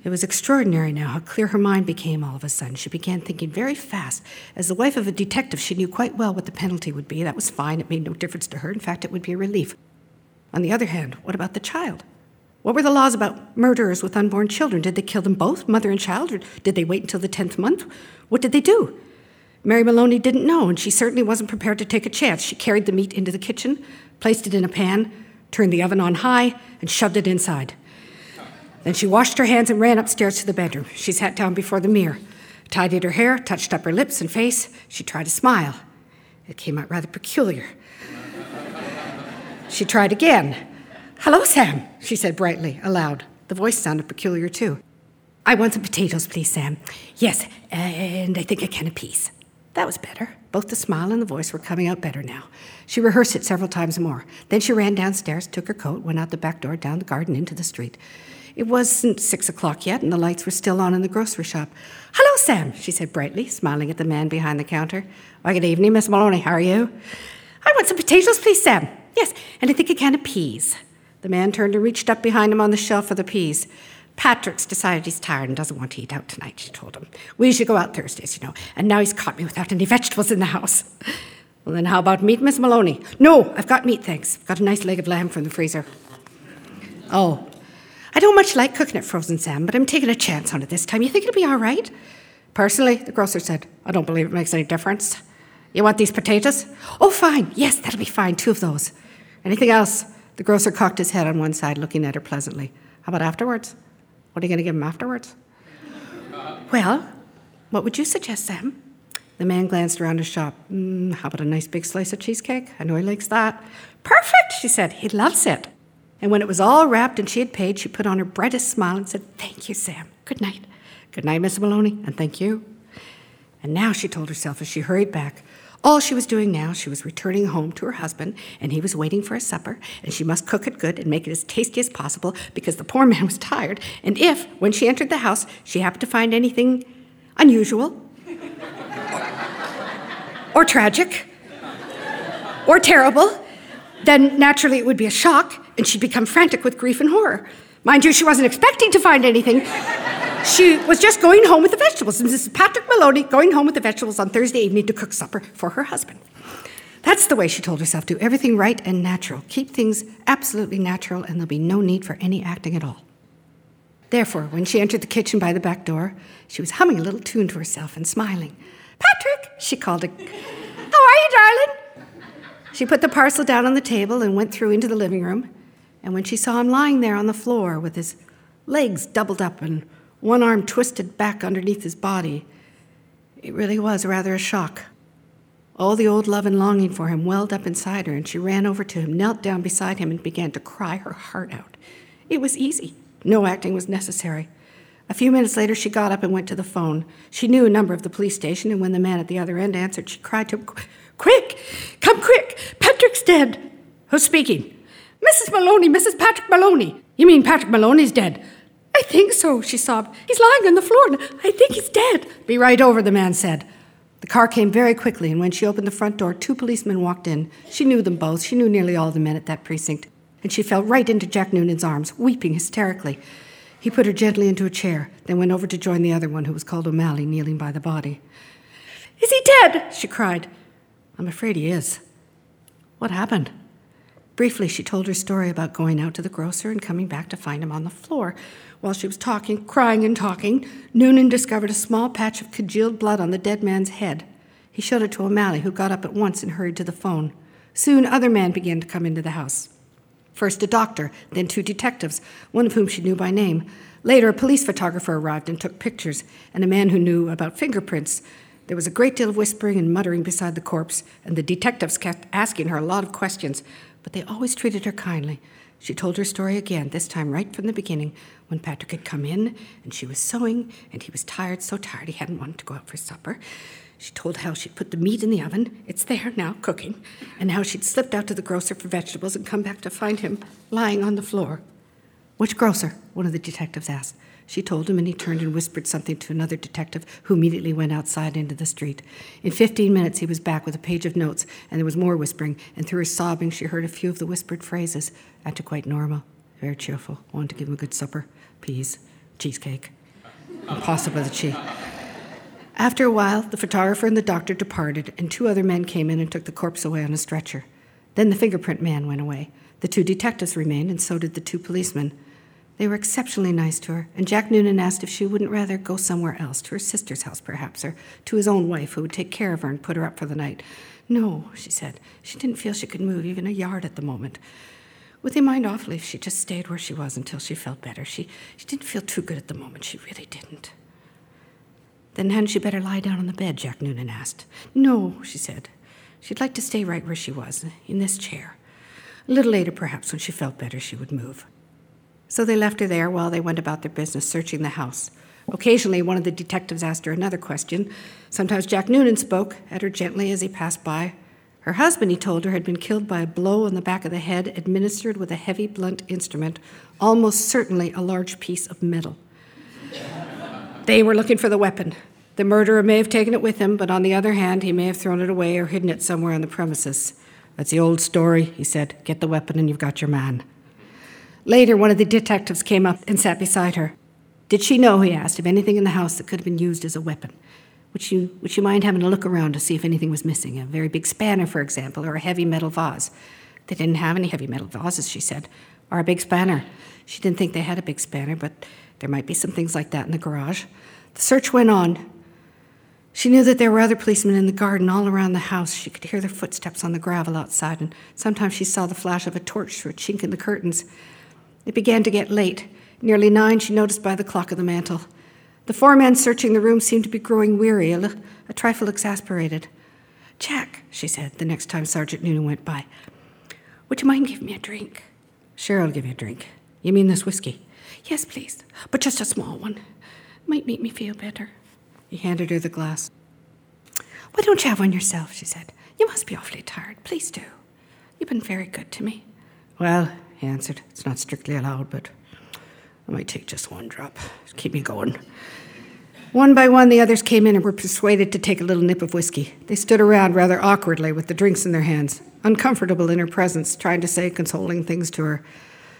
It was extraordinary now how clear her mind became all of a sudden. She began thinking very fast. As the wife of a detective, she knew quite well what the penalty would be. That was fine. It made no difference to her. In fact, it would be a relief. On the other hand, what about the child? What were the laws about murderers with unborn children? Did they kill them both, mother and child, or did they wait until the 10th month? What did they do? Mary Maloney didn't know, and she certainly wasn't prepared to take a chance. She carried the meat into the kitchen, placed it in a pan, turned the oven on high, and shoved it inside. Then she washed her hands and ran upstairs to the bedroom. She sat down before the mirror, tidied her hair, touched up her lips and face. She tried to smile. It came out rather peculiar. she tried again. Hello, Sam, she said brightly, aloud. The voice sounded peculiar, too. I want some potatoes, please, Sam. Yes, and I think a can of peas. That was better. Both the smile and the voice were coming out better now. She rehearsed it several times more. Then she ran downstairs, took her coat, went out the back door, down the garden, into the street. It wasn't six o'clock yet, and the lights were still on in the grocery shop. Hello, Sam, she said brightly, smiling at the man behind the counter. Why, good evening, Miss Maloney. How are you? I want some potatoes, please, Sam. Yes, and I think a can of peas. The man turned and reached up behind him on the shelf for the peas. Patrick's decided he's tired and doesn't want to eat out tonight, she told him. We usually go out Thursdays, you know, and now he's caught me without any vegetables in the house. <laughs> Well, then how about meat, Miss Maloney? No, I've got meat, thanks. I've got a nice leg of lamb from the freezer. Oh, I don't much like cooking it frozen, Sam, but I'm taking a chance on it this time. You think it'll be all right? Personally, the grocer said, I don't believe it makes any difference. You want these potatoes? Oh, fine. Yes, that'll be fine. Two of those. Anything else? The grocer cocked his head on one side, looking at her pleasantly. How about afterwards? What are you going to give him afterwards? well, what would you suggest, Sam? The man glanced around his shop. Mm, how about a nice big slice of cheesecake? I know he likes that. Perfect, she said. He loves it. And when it was all wrapped and she had paid, she put on her brightest smile and said, Thank you, Sam. Good night. Good night, Miss Maloney, and thank you. And now she told herself as she hurried back, all she was doing now, she was returning home to her husband, and he was waiting for his supper, and she must cook it good and make it as tasty as possible because the poor <laughs> man was tired. And if, when she entered the house, she happened to find anything unusual, or tragic, or terrible, then naturally it would be a shock, and she'd become frantic with grief and horror. Mind you, she wasn't expecting to find anything. She was just going home with the vegetables. Mrs. Patrick Maloney going home with the vegetables on Thursday evening to cook supper for her husband. That's the way she told herself do everything right and natural. Keep things absolutely natural, and there'll be no need for any acting at all. Therefore, when she entered the kitchen by the back door, she was humming a little tune to herself and smiling. Patrick, she called. How are you, darling? She put the parcel down on the table and went through into the living room. And when she saw him lying there on the floor with his legs doubled up and one arm twisted back underneath his body, it really was rather a shock. All the old love and longing for him welled up inside her, and she ran over to him, knelt down beside him, and began to cry her heart out. It was easy. No acting was necessary. A few minutes later, she got up and went to the phone. She knew a number of the police station, and when the man at the other end answered, she cried to him, Quick! Come quick! Patrick's dead! Who's speaking? Mrs. Maloney, Mrs. Patrick Maloney. You mean Patrick Maloney's dead? I think so, she sobbed. He's lying on the floor, and I think he's dead. Be right over, the man said. The car came very quickly, and when she opened the front door, two policemen walked in. She knew them both. She knew nearly all the men at that precinct. And she fell right into Jack Noonan's arms, weeping hysterically. He put her gently into a chair, then went over to join the other one, who was called O'Malley, kneeling by the body. Is he dead? she cried. I'm afraid he is. What happened? Briefly, she told her story about going out to the grocer and coming back to find him on the floor. While she was talking, crying and talking, Noonan discovered a small patch of congealed blood on the dead man's head. He showed it to O'Malley, who got up at once and hurried to the phone. Soon, other men began to come into the house. First a doctor, then two detectives, one of whom she knew by name. Later, a police photographer arrived and took pictures, and a man who knew about fingerprints. There was a great deal of whispering and muttering beside the corpse, and the detectives kept asking her a lot of questions, but they always treated her kindly. She told her story again, this time right from the beginning, when Patrick had come in and she was sewing, and he was tired, so tired he hadn't wanted to go out for supper. She told how she'd put the meat in the oven, it's there now, cooking, and how she'd slipped out to the grocer for vegetables and come back to find him lying on the floor. Which grocer? One of the detectives asked. She told him, and he turned and whispered something to another detective, who immediately went outside into the street. In 15 minutes, he was back with a page of notes, and there was more whispering, and through her sobbing, she heard a few of the whispered phrases. Acted quite normal, very cheerful, wanted to give him a good supper peas, cheesecake. Impossible that she. After a while, the photographer and the doctor departed, and two other men came in and took the corpse away on a stretcher. Then the fingerprint man went away. The two detectives remained, and so did the two policemen. They were exceptionally nice to her, and Jack Noonan asked if she wouldn't rather go somewhere else, to her sister's house perhaps, or to his own wife, who would take care of her and put her up for the night. No, she said. She didn't feel she could move even a yard at the moment. Would they mind awfully if she just stayed where she was until she felt better? She, she didn't feel too good at the moment. She really didn't. Then hadn't she better lie down on the bed? Jack Noonan asked. No, she said. She'd like to stay right where she was, in this chair. A little later, perhaps, when she felt better, she would move. So they left her there while they went about their business searching the house. Occasionally, one of the detectives asked her another question. Sometimes Jack Noonan spoke at her gently as he passed by. Her husband, he told her, had been killed by a blow on the back of the head administered with a heavy, blunt instrument, almost certainly a large piece of metal. they were looking for the weapon. The murderer may have taken it with him, but on the other hand, he may have thrown it away or hidden it somewhere on the premises. That's the old story, he said. Get the weapon and you've got your man. Later, one of the detectives came up and sat beside her. Did she know, he asked, of anything in the house that could have been used as a weapon? Would you, would you mind having a look around to see if anything was missing? A very big spanner, for example, or a heavy metal vase? They didn't have any heavy metal vases, she said, or a big spanner. She didn't think they had a big spanner, but there might be some things like that in the garage. The search went on. She knew that there were other policemen in the garden all around the house. She could hear their footsteps on the gravel outside, and sometimes she saw the flash of a torch through a chink in the curtains. It began to get late. Nearly nine, she noticed by the clock of the mantel. The four men searching the room seemed to be growing weary, a, a trifle exasperated. Jack, she said the next time Sergeant Noonan went by, would you mind giving me a drink? Sure, I'll give you a drink. You mean this whiskey? Yes, please, but just a small one. Might make me feel better. He handed her the glass. Why don't you have one yourself? she said. You must be awfully tired. Please do. You've been very good to me. Well, he answered. It's not strictly allowed, but I might take just one drop. Keep me going. One by one, the others came in and were persuaded to take a little nip of whiskey. They stood around rather awkwardly with the drinks in their hands, uncomfortable in her presence, trying to say consoling things to her.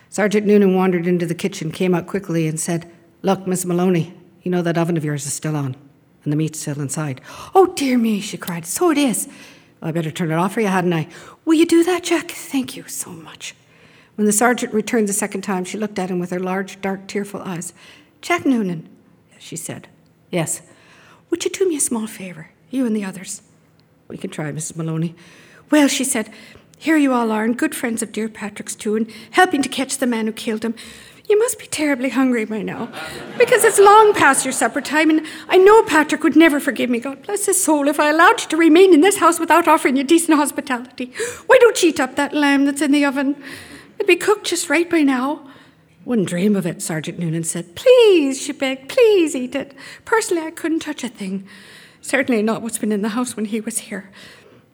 Sergeant Noonan wandered into the kitchen, came out quickly, and said, Look, Miss Maloney, you know that oven of yours is still on, and the meat's still inside. Oh, dear me, she cried. So it is. Well, I better turn it off for you, hadn't I? Will you do that, Jack? Thank you so much. When the sergeant returned the second time, she looked at him with her large, dark, tearful eyes. Jack Noonan, she said. Yes. Would you do me a small favor, you and the others? We can try, Mrs. Maloney. Well, she said, here you all are, and good friends of dear Patrick's too, and helping to catch the man who killed him. You must be terribly hungry by now, because it's long past your supper time, and I know Patrick would never forgive me, God bless his soul, if I allowed you to remain in this house without offering you decent hospitality. Why don't you eat up that lamb that's in the oven? It'd be cooked just right by now. Wouldn't dream of it, Sergeant Noonan said. Please, she begged, please eat it. Personally, I couldn't touch a thing. Certainly not what's been in the house when he was here.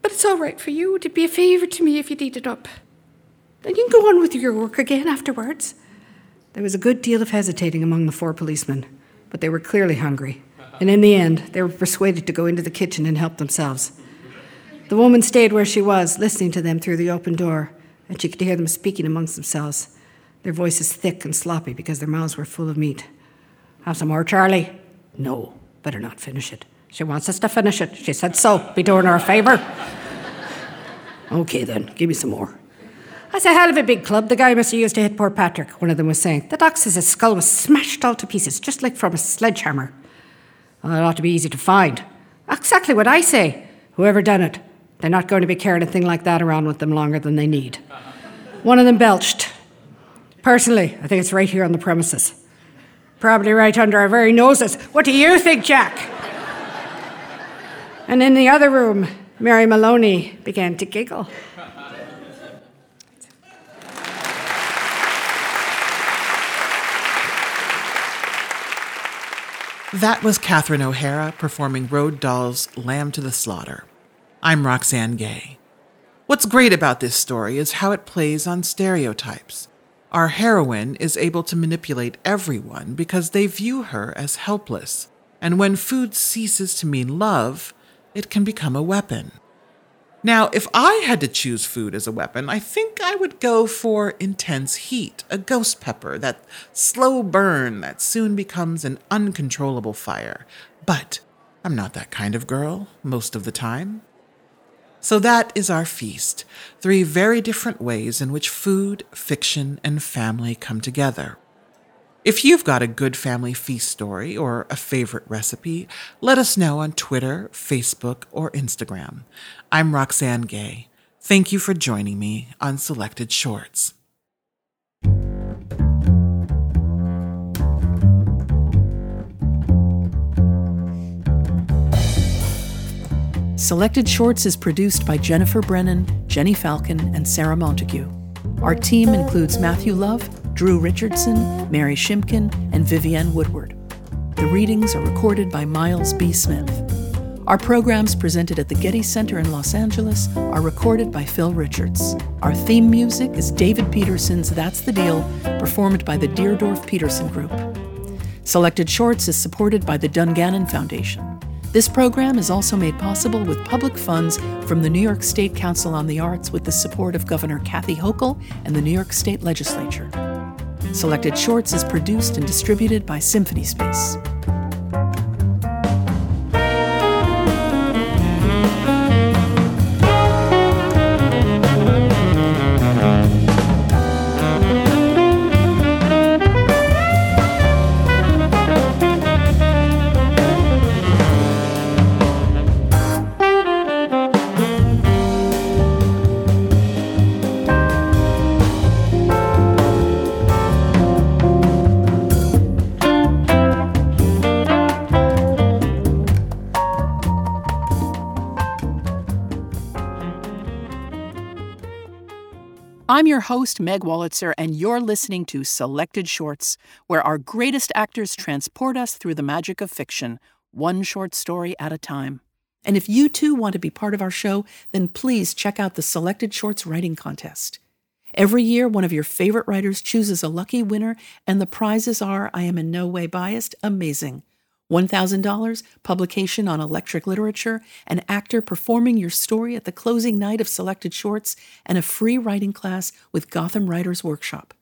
But it's all right for you. It'd be a favour to me if you'd eat it up. Then you can go on with your work again afterwards. There was a good deal of hesitating among the four policemen, but they were clearly hungry, and in the end, they were persuaded to go into the kitchen and help themselves. The woman stayed where she was, listening to them through the open door and she could hear them speaking amongst themselves, their voices thick and sloppy because their mouths were full of meat. Have some more, Charlie? No, better not finish it. She wants us to finish it. She said so. Be doing her a favour. <laughs> okay, then, give me some more. That's a hell of a big club the guy must have used to hit poor Patrick, one of them was saying. The doc says his skull was smashed all to pieces, just like from a sledgehammer. Well, it ought to be easy to find. Exactly what I say. Whoever done it, they're not going to be carrying a thing like that around with them longer than they need. One of them belched. Personally, I think it's right here on the premises. Probably right under our very noses. What do you think, Jack? and in the other room, Mary Maloney began to giggle. That was Catherine O'Hara performing Roald Dahl's Lamb to the Slaughter. I'm Roxane Gay. What's great about this story is how it plays on stereotypes. Our heroine is able to manipulate everyone because they view her as helpless, and when food ceases to mean love, it can become a weapon. Now, if I had to choose food as a weapon, I think I would go for intense heat, a ghost pepper, that slow burn that soon becomes an uncontrollable fire. But I'm not that kind of girl most of the time. So that is our feast three very different ways in which food, fiction, and family come together. If you've got a good family feast story or a favorite recipe, let us know on Twitter, Facebook, or Instagram. I'm Roxane Gay. Thank you for joining me on Selected Shorts. Selected Shorts is produced by Jennifer Brennan, Jenny Falcon, and Sarah Montague. Our team includes Matthew Love, Drew Richardson, Mary Shimkin, and Vivienne Woodward. The readings are recorded by Miles B. Smith. Our programs presented at the Getty Center in Los Angeles are recorded by Phil Richards. Our theme music is David Peterson's That's the Deal, performed by the Deerdorf Peterson Group. Selected Shorts is supported by the Dungannon Foundation. This program is also made possible with public funds from the New York State Council on the Arts with the support of Governor Kathy Hochul and the New York State Legislature. Selected Shorts is produced and distributed by Symphony Space. I'm your host, Meg Wolitzer, and you're listening to Selected Shorts, where our greatest actors transport us through the magic of fiction, one short story at a time. And if you too want to be part of our show, then please check out the Selected Shorts Writing Contest. Every year, one of your favorite writers chooses a lucky winner, and the prizes are, I am in no way biased, amazing. $1,000, publication on electric literature, an actor performing your story at the closing night of selected shorts, and a free writing class with Gotham Writers Workshop.